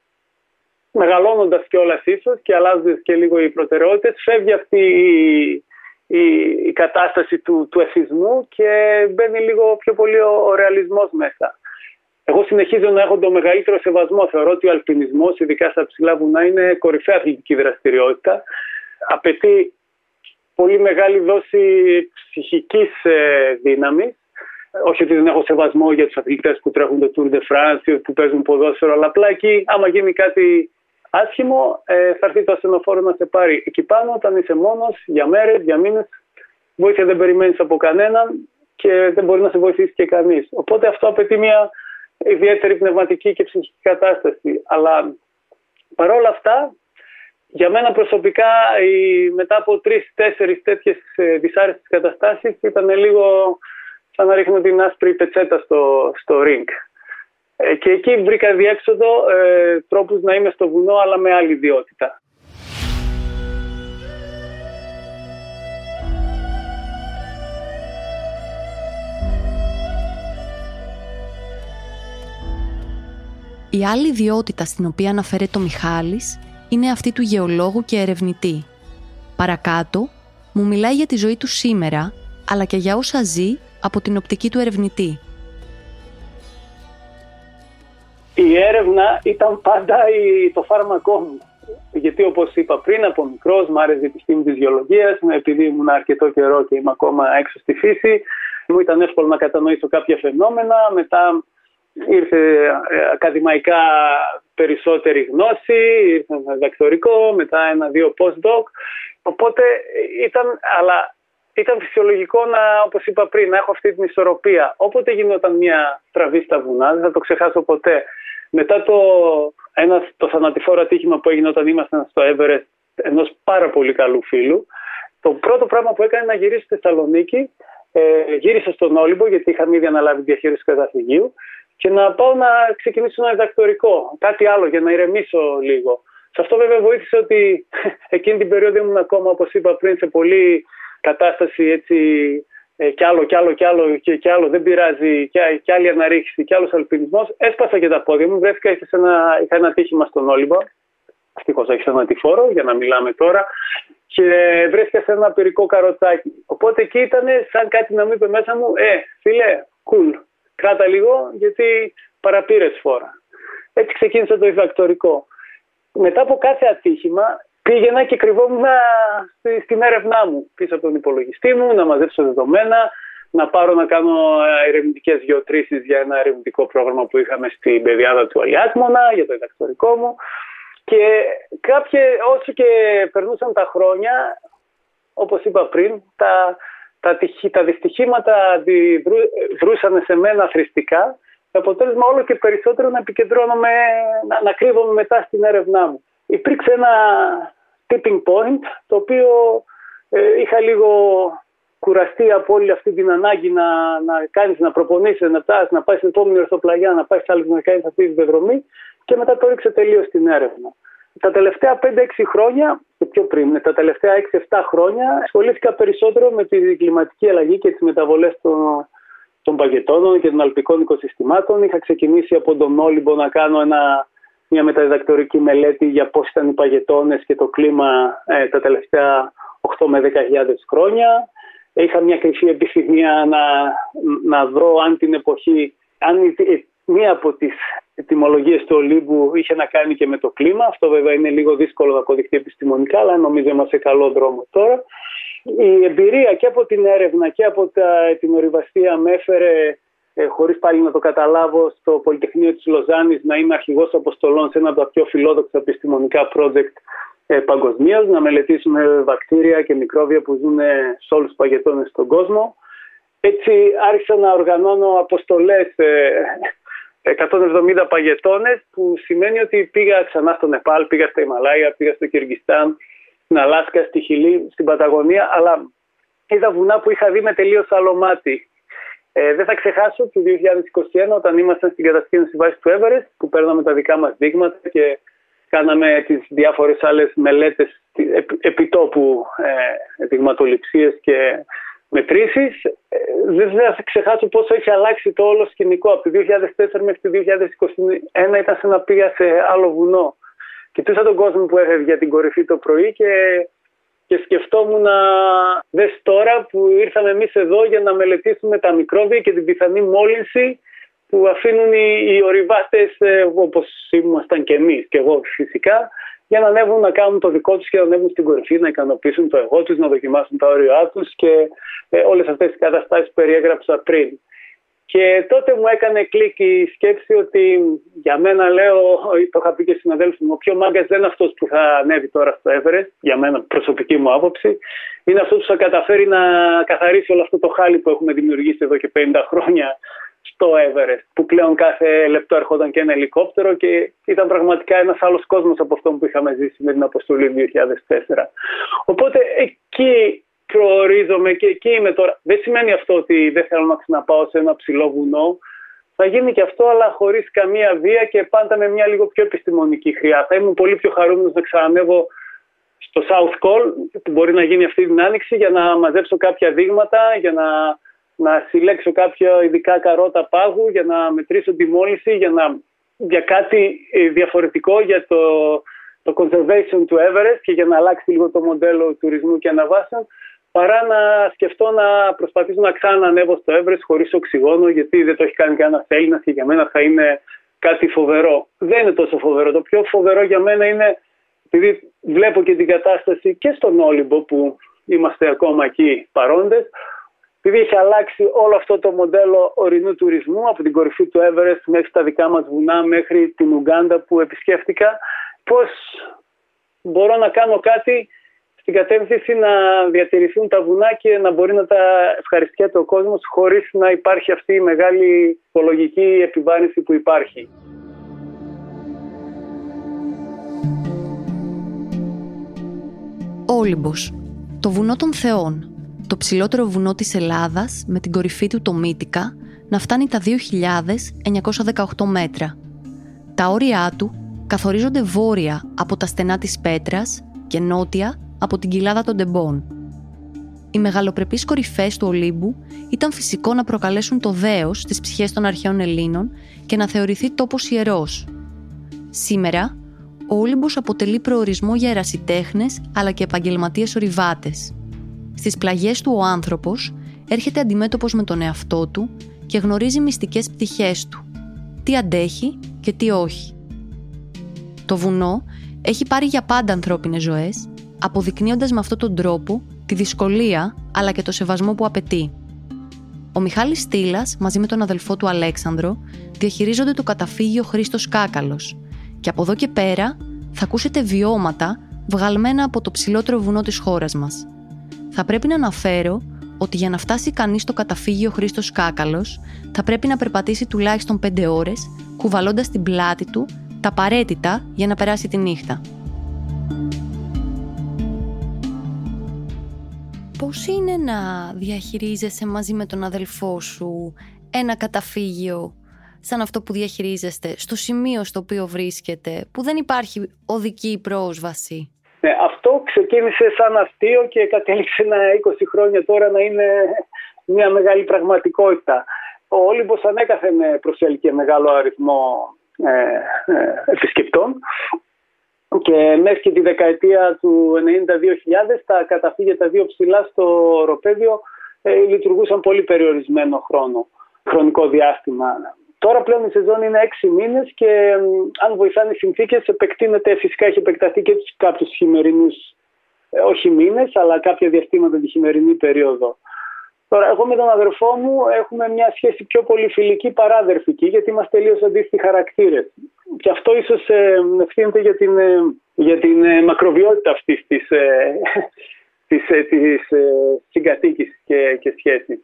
μεγαλώνοντας κιόλας ίσως και αλλάζοντα και λίγο οι προτεραιότητες, φεύγει αυτή η, η, η, κατάσταση του, του εθισμού και μπαίνει λίγο πιο πολύ ο, ο ρεαλισμός μέσα. Εγώ συνεχίζω να έχω το μεγαλύτερο σεβασμό. Θεωρώ ότι ο αλπινισμός, ειδικά στα ψηλά βουνά, είναι κορυφαία αθλητική δραστηριότητα. Απαιτεί πολύ μεγάλη δόση ψυχικής ε, δύναμης. Όχι ότι δεν έχω σεβασμό για τους αθλητές που τρέχουν το Tour de France ή που παίζουν ποδόσφαιρο, αλλά απλά εκεί, άμα γίνει κάτι άσχημο, ε, θα έρθει το ασθενοφόρο να σε πάρει. Εκεί πάνω, όταν είσαι μόνος, για μέρες, για μήνες, βοήθεια δεν περιμένεις από κανέναν και δεν μπορεί να σε βοηθήσει και κανείς. Οπότε αυτό απαιτεί μια ιδιαίτερη πνευματική και ψυχική κατάσταση. Αλλά παρόλα αυτά, για μένα προσωπικά, η, μετά από τρει-τέσσερι τέτοιες δυσάρεστες καταστάσεις, ήταν λίγο σαν να ρίχνω την άσπρη πετσέτα στο, στο ring. Ε, και εκεί βρήκα διέξοδο ε, τρόπους να είμαι στο βουνό, αλλά με άλλη ιδιότητα. Η άλλη ιδιότητα στην οποία αναφέρεται ο Μιχάλης είναι αυτή του γεωλόγου και ερευνητή. Παρακάτω, μου μιλάει για τη ζωή του σήμερα, αλλά και για όσα ζει από την οπτική του ερευνητή. Η έρευνα ήταν πάντα το φάρμακό μου. Γιατί όπως είπα πριν από μικρός μου άρεσε η επιστήμη της γεωλογίας, επειδή ήμουν αρκετό καιρό και είμαι ακόμα έξω στη φύση, μου ήταν εύκολο να κατανοήσω κάποια φαινόμενα, μετά ήρθε ε, ακαδημαϊκά περισσότερη γνώση, ήρθε ένα δακτορικό, μετά ένα-δύο postdoc. Οπότε ήταν, αλλά ήταν φυσιολογικό να, όπως είπα πριν, να έχω αυτή την ισορροπία. Όποτε γινόταν μια τραβή στα βουνά, δεν θα το ξεχάσω ποτέ. Μετά το, ένα, το θανατηφόρο ατύχημα που έγινε όταν ήμασταν στο Everest ενός πάρα πολύ καλού φίλου, το πρώτο πράγμα που έκανε να γυρίσω στη Θεσσαλονίκη, ε, γύρισα στον Όλυμπο γιατί είχαμε ήδη αναλάβει διαχείριση του καταφυγίου και να πάω να ξεκινήσω ένα διδακτορικό, κάτι άλλο για να ηρεμήσω λίγο. Σε αυτό βέβαια βοήθησε ότι εκείνη την περίοδο ήμουν ακόμα, όπως είπα πριν, σε πολύ κατάσταση έτσι ε, κι άλλο, κι άλλο, κι άλλο, και, κι άλλο, δεν πειράζει, κι, κι άλλη αναρρίχηση, κι άλλος αλπινισμός. Έσπασα και τα πόδια μου, βρέθηκα, είχα ένα, είχα ένα τύχημα στον Όλυμπο, ευτυχώς έχει θανατηφόρο, για να μιλάμε τώρα, και βρέθηκα σε ένα πυρικό καροτσάκι. Οπότε εκεί ήταν σαν κάτι να μου είπε μέσα μου, ε, φίλε, cool, κράτα λίγο, γιατί παραπήρες φόρα. Έτσι ξεκίνησε το διδακτορικό. Μετά από κάθε ατύχημα πήγαινα και κρυβόμουν στην έρευνά μου πίσω από τον υπολογιστή μου, να μαζέψω δεδομένα, να πάρω να κάνω ερευνητικές γεωτρήσεις για ένα ερευνητικό πρόγραμμα που είχαμε στην παιδιάδα του Αλιάτμονα, για το διδακτορικό μου. Και κάποιοι, όσο και περνούσαν τα χρόνια, όπως είπα πριν, τα, τα, τα δυστυχήματα βρούσαν σε μένα θρηστικά, με αποτέλεσμα όλο και περισσότερο να επικεντρώνομαι, να, να κρύβομαι μετά στην έρευνά μου. Υπήρξε ένα tipping point, το οποίο ε, είχα λίγο κουραστεί από όλη αυτή την ανάγκη να, να κάνεις, να προπονήσεις, να τάς, να πάεις στην επόμενη ορθοπλαγιά, να πάεις άλλη να κάνεις αυτή τη διαδρομή και μετά το ρίξε τελείως στην έρευνα. Τα τελευταία 5-6 χρόνια, και πιο πριν, τα τελευταία 6-7 χρόνια, ασχολήθηκα περισσότερο με τη κλιματική αλλαγή και τις μεταβολές των, των παγετώνων και των αλπικών οικοσυστημάτων. Είχα ξεκινήσει από τον Όλυμπο να κάνω ένα, μια μεταδιδακτορική μελέτη για πώς ήταν οι παγετώνες και το κλίμα ε, τα τελευταία 8 με 10.000 χρόνια. Είχα μια κρυφή επιθυμία να, να δω αν την εποχή, αν μία από τις ετοιμολογίες του Ολύμπου είχε να κάνει και με το κλίμα. Αυτό βέβαια είναι λίγο δύσκολο να αποδειχθεί επιστημονικά, αλλά νομίζω είμαστε σε καλό δρόμο τώρα. Η εμπειρία και από την έρευνα και από τα, την ορειβαστία με έφερε ε, χωρίς πάλι να το καταλάβω στο Πολυτεχνείο της Λοζάνης να είμαι αρχηγός αποστολών σε ένα από τα πιο φιλόδοξα επιστημονικά project ε, παγκοσμίως, να μελετήσουμε βακτήρια και μικρόβια που ζουν σε όλους τους παγετώνες στον κόσμο. Έτσι άρχισα να οργανώνω αποστολές ε, 170 παγετώνες που σημαίνει ότι πήγα ξανά στο Νεπάλ, πήγα στα Ιμαλάια, πήγα στο Κυργιστάν, στην Αλάσκα, στη Χιλή, στην Παταγωνία, αλλά είδα βουνά που είχα δει με τελείως άλλο μάτι. Ε, δεν θα ξεχάσω το 2021 όταν ήμασταν στην κατασκήνωση βάση του Everest που παίρναμε τα δικά μας δείγματα και κάναμε τις διάφορες άλλες μελέτες επιτόπου ε, δειγματοληψίες και μετρήσεις. Ε, δεν θα ξεχάσω πόσο έχει αλλάξει το όλο σκηνικό. Από το 2004 μέχρι το 2021 ήταν σαν να πήγα σε άλλο βουνό. Κοιτούσα τον κόσμο που έφευγε για την κορυφή το πρωί και, και σκεφτόμουν να δες τώρα που ήρθαμε εμείς εδώ για να μελετήσουμε τα μικρόβια και την πιθανή μόλυνση που αφήνουν οι, οι ορειβάτες ε, όπως ήμασταν και εμείς και εγώ φυσικά για να ανέβουν να κάνουν το δικό τους και να ανέβουν στην κορυφή, να ικανοποιήσουν το εγώ τους, να δοκιμάσουν τα όρια τους και ε, όλες αυτές τις καταστάσεις που περιέγραψα πριν. Και τότε μου έκανε κλικ η σκέψη ότι για μένα λέω, το είχα πει και στου συναδέλφου μου, ο πιο μάγκας δεν είναι αυτός που θα ανέβει τώρα στο Everest, για μένα προσωπική μου άποψη. Είναι αυτός που θα καταφέρει να καθαρίσει όλο αυτό το χάλι που έχουμε δημιουργήσει εδώ και 50 χρόνια στο Everest, που πλέον κάθε λεπτό έρχονταν και ένα ελικόπτερο και ήταν πραγματικά ένας άλλος κόσμος από αυτό που είχαμε ζήσει με την αποστολή 2004. Οπότε εκεί προορίζομαι και εκεί είμαι τώρα. Δεν σημαίνει αυτό ότι δεν θέλω να ξαναπάω σε ένα ψηλό βουνό. Θα γίνει και αυτό, αλλά χωρίς καμία βία και πάντα με μια λίγο πιο επιστημονική χρειά. Θα ήμουν πολύ πιο χαρούμενος να ξανανεύω στο South Call, που μπορεί να γίνει αυτή την άνοιξη, για να μαζέψω κάποια δείγματα, για να να συλλέξω κάποια ειδικά καρότα πάγου για να μετρήσω τη μόλυνση, για, να, για κάτι ε, διαφορετικό για το, το conservation του Everest και για να αλλάξει λίγο το μοντέλο τουρισμού και αναβάσεων, παρά να σκεφτώ να προσπαθήσω να ξανανεύω στο Everest χωρίς οξυγόνο, γιατί δεν το έχει κάνει κανένας Έλληνας και για μένα θα είναι κάτι φοβερό. Δεν είναι τόσο φοβερό. Το πιο φοβερό για μένα είναι, επειδή βλέπω και την κατάσταση και στον Όλυμπο που είμαστε ακόμα εκεί παρόντες, επειδή έχει αλλάξει όλο αυτό το μοντέλο ορεινού τουρισμού από την κορυφή του Everest μέχρι τα δικά μας βουνά, μέχρι την Ουγκάντα που επισκέφτηκα, πώς μπορώ να κάνω κάτι στην κατεύθυνση να διατηρηθούν τα βουνά και να μπορεί να τα ευχαριστιέται ο κόσμος χωρίς να υπάρχει αυτή η μεγάλη οικολογική επιβάρυνση που υπάρχει. Όλυμπος, το βουνό των Θεών, το ψηλότερο βουνό της Ελλάδας με την κορυφή του το Μύτικα να φτάνει τα 2.918 μέτρα. Τα όρια του καθορίζονται βόρεια από τα στενά της Πέτρας και νότια από την κοιλάδα των Τεμπών. Οι μεγαλοπρεπείς κορυφές του Ολύμπου ήταν φυσικό να προκαλέσουν το δέος στις ψυχές των αρχαίων Ελλήνων και να θεωρηθεί τόπος ιερός. Σήμερα, ο Όλυμπος αποτελεί προορισμό για ερασιτέχνες αλλά και επαγγελματίες ορειβάτες. Στις πλαγιές του ο άνθρωπος έρχεται αντιμέτωπος με τον εαυτό του και γνωρίζει μυστικές πτυχές του. Τι αντέχει και τι όχι. Το βουνό έχει πάρει για πάντα ανθρώπινες ζωές, αποδεικνύοντας με αυτόν τον τρόπο τη δυσκολία αλλά και το σεβασμό που απαιτεί. Ο Μιχάλης Στήλας μαζί με τον αδελφό του Αλέξανδρο διαχειρίζονται το καταφύγιο Χρήστος Κάκαλος και από εδώ και πέρα θα ακούσετε βιώματα βγαλμένα από το ψηλότερο βουνό της χώρας μας. Θα πρέπει να αναφέρω ότι για να φτάσει κανείς στο καταφύγιο Χρήστος Κάκαλος θα πρέπει να περπατήσει τουλάχιστον 5 ώρες κουβαλώντας την πλάτη του τα απαραίτητα για να περάσει τη νύχτα. Πώς είναι να διαχειρίζεσαι μαζί με τον αδελφό σου ένα καταφύγιο σαν αυτό που διαχειρίζεστε στο σημείο στο οποίο βρίσκεται, που δεν υπάρχει οδική πρόσβαση; Ναι, αυτό ξεκίνησε σαν αστείο και κατέληξε ένα 20 χρόνια τώρα να είναι μια μεγάλη πραγματικότητα. Ο Όλυμπος ανέκαθεν προσέλκυε μεγάλο αριθμό ε, ε, επισκεπτών και μέχρι και τη δεκαετία του 92.000 τα καταφύγια τα δύο ψηλά στο οροπέδιο ε, λειτουργούσαν πολύ περιορισμένο χρόνο, χρονικό διάστημα. Τώρα πλέον η σεζόν είναι έξι μήνες και αν βοηθάνε οι συνθήκες, επεκτείνεται. Φυσικά έχει επεκταθεί και τους κάποιους χειμερινούς, ε, όχι μήνες, αλλά κάποια διαστήματα τη χειμερινή περίοδο. Τώρα, εγώ με τον αδερφό μου έχουμε μια σχέση πιο πολύ φιλική παρά αδερφική, γιατί είμαστε τελείως αντίστοιχοι χαρακτήρες. Και αυτό ίσως ε, ευθύνεται για την, ε, για την ε, μακροβιότητα αυτής της της, της, συγκατοίκησης και, και σχέσης.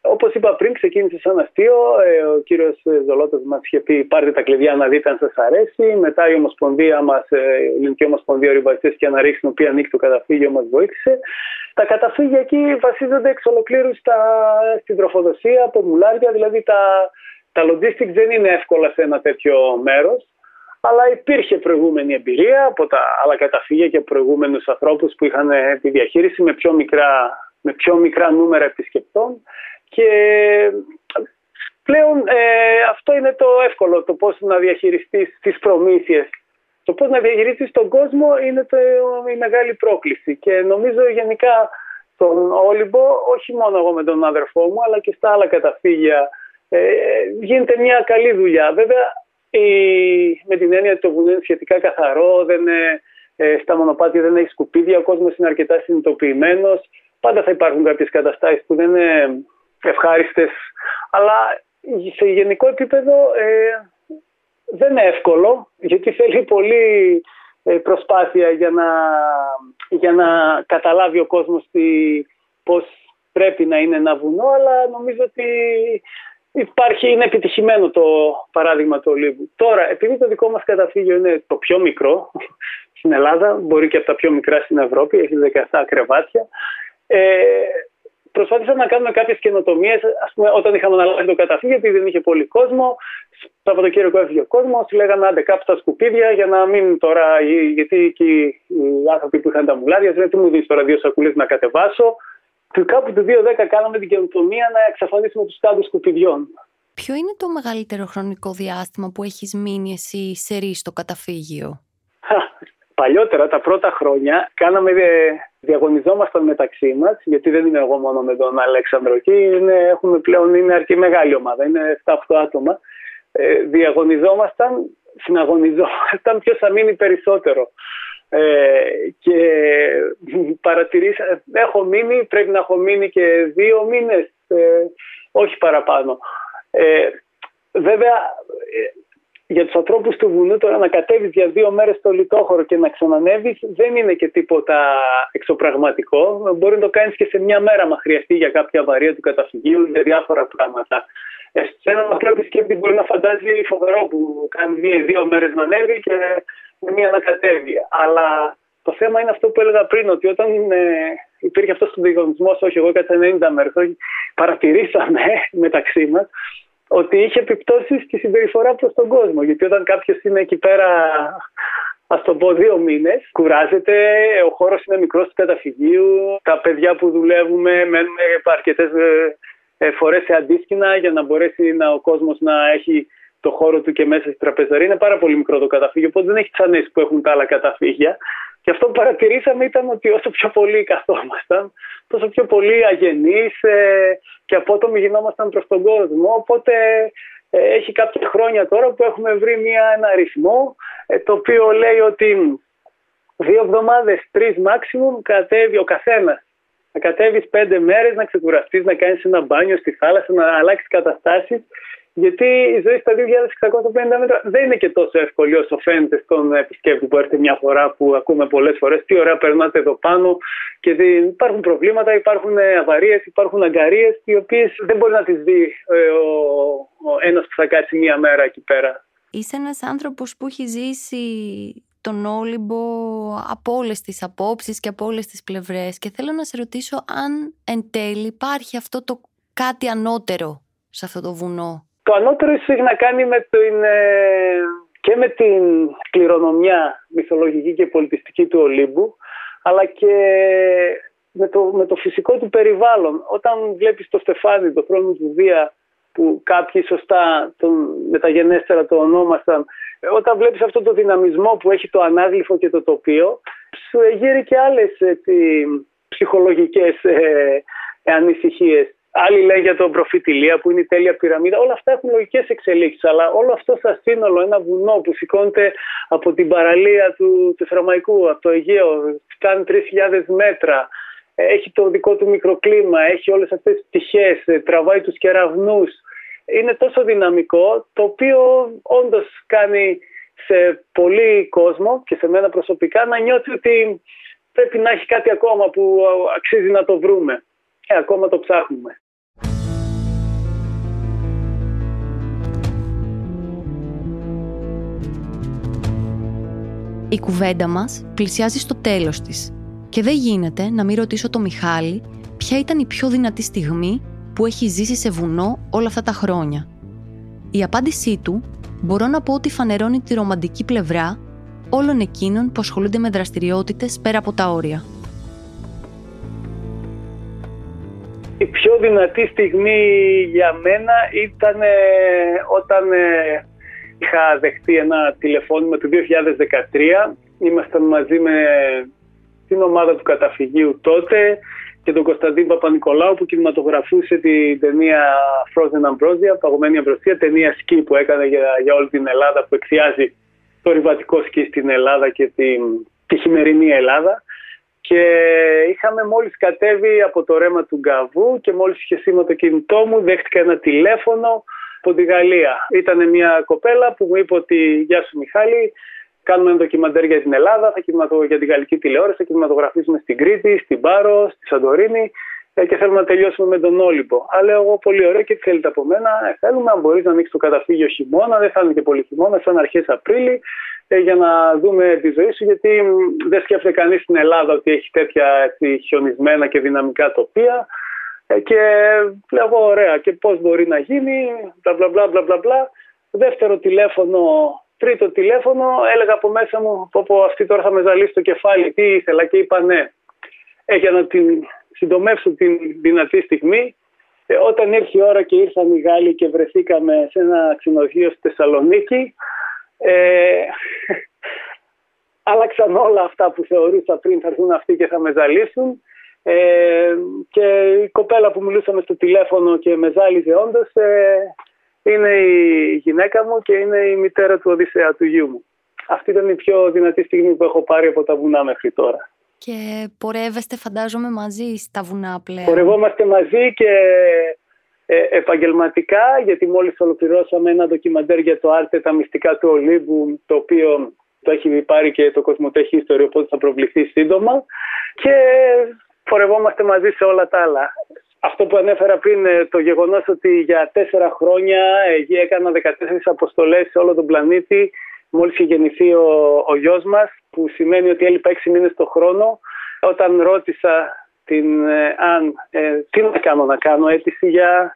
Όπως είπα πριν, ξεκίνησε σαν αστείο. ο κύριος Ζολότο μας είχε πει: Πάρτε τα κλειδιά να δείτε αν σας αρέσει. Μετά η Ομοσπονδία μας, η Ελληνική Ομοσπονδία Ορειβαστή και Αναρρίξη, την οποία ανοίξει το καταφύγιο, μας βοήθησε. Τα καταφύγια εκεί βασίζονται εξ ολοκλήρου στην τροφοδοσία από μουλάρια, δηλαδή τα, τα logistics δεν είναι εύκολα σε ένα τέτοιο μέρος. Αλλά υπήρχε προηγούμενη εμπειρία από τα άλλα καταφύγια και προηγούμενους ανθρώπους που είχαν τη διαχείριση με πιο μικρά, με πιο μικρά νούμερα επισκεπτών. Και πλέον ε, αυτό είναι το εύκολο, το πώς να διαχειριστείς τις προμήθειες το πώς να διαχειρίσει τον κόσμο είναι το, η μεγάλη πρόκληση. Και νομίζω γενικά στον Όλυμπο, όχι μόνο εγώ με τον αδερφό μου, αλλά και στα άλλα καταφύγια, ε, γίνεται μια καλή δουλειά. Βέβαια, η, με την έννοια ότι το βουνό είναι σχετικά καθαρό, δεν ε, στα μονοπάτια δεν έχει σκουπίδια, ο κόσμος είναι αρκετά συνειδητοποιημένος. Πάντα θα υπάρχουν κάποιες καταστάσεις που δεν είναι ευχάριστες, αλλά σε γενικό επίπεδο ε, δεν είναι εύκολο γιατί θέλει πολύ ε, προσπάθεια για να, για να καταλάβει ο κόσμος τι, πώς πρέπει να είναι ένα βουνό αλλά νομίζω ότι υπάρχει, είναι επιτυχημένο το παράδειγμα του Ολύμπου. Τώρα, επειδή το δικό μας καταφύγιο είναι το πιο μικρό στην Ελλάδα, μπορεί και από τα πιο μικρά στην Ευρώπη, έχει 17 κρεβάτια, ε, προσπάθησαμε να κάνουμε κάποιες καινοτομίες. Α πούμε, όταν είχαμε αναλάβει το καταφύγιο, επειδή δεν είχε πολύ κόσμο, Σαββατοκύριακο έφυγε ο κόσμος, λέγαμε άντε κάπου στα σκουπίδια για να μην τώρα. Γιατί εκεί οι άνθρωποι που είχαν τα μουλάρια λένε τι μου δίνει τώρα δύο σακούλες να κατεβάσω. Και κάπου το 2010 κάναμε την καινοτομία να εξαφανίσουμε τους κάδου σκουπιδιών. Ποιο είναι το μεγαλύτερο χρονικό διάστημα που έχεις μείνει εσύ σε ρί στο καταφύγιο; Παλιότερα, τα πρώτα χρόνια, κάναμε, ε, διαγωνιζόμασταν μεταξύ μας, γιατί δεν είμαι εγώ μόνο με τον Αλέξανδρο εκεί, είναι, έχουμε πλέον είναι αρκετή μεγάλη ομάδα, είναι 7-8 άτομα. Ε, διαγωνιζόμασταν, συναγωνιζόμασταν ποιος θα μείνει περισσότερο. Ε, και παρατηρήσα, έχω μείνει, πρέπει να έχω μείνει και δύο μήνες, ε, όχι παραπάνω. Ε, βέβαια, για τους ανθρώπους του βουνού τώρα να κατέβεις για δύο μέρες στο λιτόχωρο και να ξανανεύεις δεν είναι και τίποτα εξωπραγματικό. Μπορεί να το κάνεις και σε μια μέρα μα χρειαστεί για κάποια βαρία του καταφυγίου, για διάφορα πράγματα. Ε, σε ένα μακρό σκέπτης μπορεί να φαντάζει φοβερό που κάνει μία-δύο μέρες να ανέβει και μία να κατέβει. Αλλά το θέμα είναι αυτό που έλεγα πριν, ότι όταν ε, υπήρχε αυτός ο διαγωνισμός, όχι εγώ κατά 90 μέρες, παρατηρήσαμε μεταξύ μας ότι είχε επιπτώσει στη συμπεριφορά προς τον κόσμο. Γιατί όταν κάποιος είναι εκεί πέρα, ας το πω, δύο μήνες, κουράζεται, ο χώρος είναι μικρός του καταφυγίου, τα παιδιά που δουλεύουμε μένουν αρκετές ε, ε, φορές σε αντίσκηνα για να μπορέσει να, ο κόσμος να έχει το χώρο του και μέσα στη τραπεζαρία. Είναι πάρα πολύ μικρό το καταφύγιο, οπότε δεν έχει τις που έχουν τα άλλα καταφύγια. Και αυτό που παρατηρήσαμε ήταν ότι όσο πιο πολύ καθόμασταν, τόσο πιο πολύ αγενείς ε, και απότομοι γινόμασταν προς τον κόσμο. Οπότε ε, έχει κάποια χρόνια τώρα που έχουμε βρει μια, ένα αριθμό ε, το οποίο λέει ότι δύο εβδομάδες, τρεις maximum κατέβει ο καθένας. Να κατέβεις πέντε μέρες, να ξεκουραστείς, να κάνεις ένα μπάνιο στη θάλασσα, να αλλάξεις καταστάσεις γιατί η ζωή στα 2.650 μέτρα δεν είναι και τόσο εύκολη όσο φαίνεται στον επισκέπτη που έρχεται μια φορά που ακούμε πολλές φορές τι ωραία περνάτε εδώ πάνω και υπάρχουν προβλήματα, υπάρχουν αβαρίες, υπάρχουν αγκαρίες οι οποίες δεν μπορεί να τις δει ε, ο, ο ένας που θα κάτσει μια μέρα εκεί πέρα. Είσαι ένας άνθρωπος που έχει ζήσει τον Όλυμπο από όλες τις απόψεις και από όλες τις πλευρές. Και θέλω να σε ρωτήσω αν εν τέλει υπάρχει αυτό το κάτι ανώτερο σε αυτό το βουνό. Το ανώτερο ίσως έχει να κάνει με την, ε, και με την κληρονομιά μυθολογική και πολιτιστική του Ολύμπου, αλλά και με το, με το φυσικό του περιβάλλον. Όταν βλέπεις το Στεφάνι, το χρόνο του Δία, που κάποιοι σωστά τον, μεταγενέστερα το ονόμασαν, όταν βλέπεις αυτό το δυναμισμό που έχει το ανάγλυφο και το τοπίο, σου εγείρει και άλλες έτσι, ψυχολογικές ε, ανησυχίες. Άλλοι λένε για τον προφητηλία που είναι η τέλεια πυραμίδα. Όλα αυτά έχουν λογικές εξελίξεις. Αλλά όλο αυτό σαν σύνολο, ένα βουνό που σηκώνεται από την παραλία του Τεθραμαϊκού, από το Αιγαίο, κάνει 3.000 μέτρα, έχει το δικό του μικροκλίμα, έχει όλες αυτές τις πτυχές, τραβάει τους κεραυνούς. Είναι τόσο δυναμικό, το οποίο όντως κάνει σε πολύ κόσμο και σε μένα προσωπικά να νιώθει ότι πρέπει να έχει κάτι ακόμα που αξίζει να το βρούμε. Και ακόμα το ψάχνουμε. Η κουβέντα μας πλησιάζει στο τέλος της και δεν γίνεται να μην ρωτήσω το Μιχάλη ποια ήταν η πιο δυνατή στιγμή που έχει ζήσει σε βουνό όλα αυτά τα χρόνια. Η απάντησή του μπορώ να πω ότι φανερώνει τη ρομαντική πλευρά όλων εκείνων που ασχολούνται με δραστηριότητες πέρα από τα όρια. Πιο δυνατή στιγμή για μένα ήταν όταν ε, είχα δεχτεί ένα τηλεφώνημα του 2013. Ήμασταν μαζί με την ομάδα του καταφυγίου τότε και τον Κωνσταντίν Παπα-Νικολάου που κινηματογραφούσε την ταινία Frozen Ambrosia, παγωμένη Αμπροσία, ταινία σκι που έκανε για, για όλη την Ελλάδα που εκθιάζει το ριβατικό σκι στην Ελλάδα και την, τη χειμερινή Ελλάδα. Και είχαμε μόλις κατέβει από το ρέμα του Γκαβού και μόλις είχε σήμα το κινητό μου, δέχτηκα ένα τηλέφωνο από τη Γαλλία. Ήταν μια κοπέλα που μου είπε ότι «Γεια σου Μιχάλη, κάνουμε ένα ντοκιμαντέρ για την Ελλάδα, θα κινηματο... για την γαλλική τηλεόραση, θα κινηματογραφήσουμε στην Κρήτη, στην Πάρο, στη Σαντορίνη ε, και θέλουμε να τελειώσουμε με τον Όλυμπο. Αλλά λέω εγώ πολύ ωραίο και τι θέλετε από μένα. Ε, θέλουμε αν μπορείς να ανοίξεις το καταφύγιο χειμώνα, δεν θα είναι και πολύ χειμώνα, σαν αρχές Απρίλη, ε, για να δούμε τη ζωή σου. Γιατί δεν σκέφτεται κανείς στην Ελλάδα ότι έχει τέτοια έτσι, χιονισμένα και δυναμικά τοπία. Ε, και λέω εγώ ωραία και πώς μπορεί να γίνει, μπλα μπλα μπλα μπλα μπλα. Δεύτερο τηλέφωνο, τρίτο τηλέφωνο, έλεγα από μέσα μου πω αυτή τώρα θα με ζαλίσει το κεφάλι, τι ήθελα και είπα ναι. Ε, για να την συντομεύσω την δυνατή στιγμή, ε, όταν ήρθε η ώρα και ήρθαν οι Γάλλοι και βρεθήκαμε σε ένα ξενοδοχείο στη Θεσσαλονίκη, ε, άλλαξαν όλα αυτά που θεωρούσα πριν θα έρθουν αυτοί και θα με ζαλίσουν ε, και η κοπέλα που μιλούσαμε στο τηλέφωνο και με ζάλιζε όντως ε, είναι η γυναίκα μου και είναι η μητέρα του Οδυσσέα, του γιού μου. Αυτή ήταν η πιο δυνατή στιγμή που έχω πάρει από τα βουνά μέχρι τώρα. Και πορεύεστε φαντάζομαι μαζί στα βουνά πλέον. Πορευόμαστε μαζί και Ε, επαγγελματικά, γιατί μόλις ολοκληρώσαμε ένα ντοκιμαντέρ για το Άρτε, τα μυστικά του Ολύμπου, το οποίο το έχει πάρει και το Κοσμοτέχη History, οπότε θα προβληθεί σύντομα. Και φορευόμαστε μαζί σε όλα τα άλλα. Αυτό που ανέφερα πριν, ε, το γεγονός ότι για τέσσερα χρόνια εκεί έκανα 14 αποστολές σε όλο τον πλανήτη, μόλις είχε γεννηθεί ο, ο γιος μας, που σημαίνει ότι έλειπα έξι μήνες το χρόνο. Όταν ρώτησα την ε, αν ε, τι να κάνω, να κάνω αίτηση για,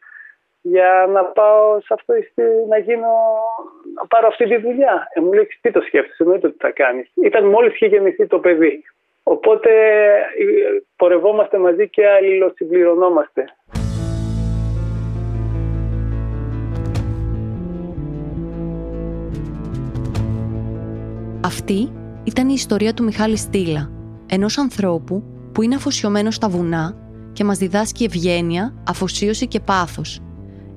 για να πάω σε αυτό, να γίνω, να πάρω αυτή τη δουλειά. Ε, μου λέει τι το σκέφτεσαι, εννοείται ότι θα κάνεις. Ήταν μόλις είχε γεννηθεί το παιδί. Οπότε ε, πορευόμαστε μαζί και αλληλοσυμπληρωνόμαστε. Αυτή ήταν η ιστορία του Μιχάλη Στήλα, ενός ανθρώπου που είναι αφοσιωμένος στα βουνά και μας διδάσκει ευγένεια, αφοσίωση και πάθος.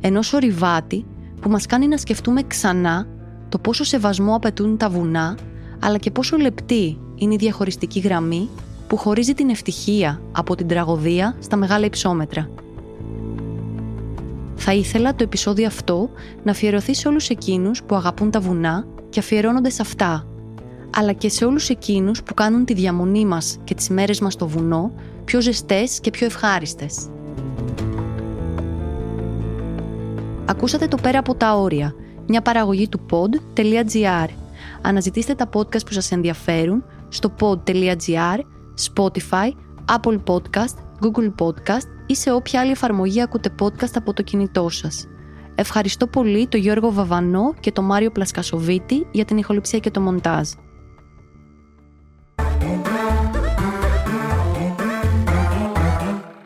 Ενός ορειβάτη που μας κάνει να σκεφτούμε ξανά το πόσο σεβασμό απαιτούν τα βουνά, αλλά και πόσο λεπτή είναι η διαχωριστική γραμμή που χωρίζει την ευτυχία από την τραγωδία στα μεγάλα υψόμετρα. Θα ήθελα το επεισόδιο αυτό να αφιερωθεί σε όλους εκείνους που αγαπούν τα βουνά και αφιερώνονται σε αυτά, αλλά και σε όλους εκείνους που κάνουν τη διαμονή μας και τις μέρες μας στο βουνό πιο ζεστές και πιο ευχάριστες. Ακούσατε το «Πέρα από τα όρια», μια παραγωγή του pod.gr. Αναζητήστε τα podcast που σας ενδιαφέρουν στο pod.gr, Spotify, Apple Podcast, Google Podcast ή σε όποια άλλη εφαρμογή ακούτε podcast από το κινητό σας. Ευχαριστώ πολύ τον Γιώργο Βαβανό και τον Μάριο Πλασκασοβίτη για την ηχοληψία και το μοντάζ.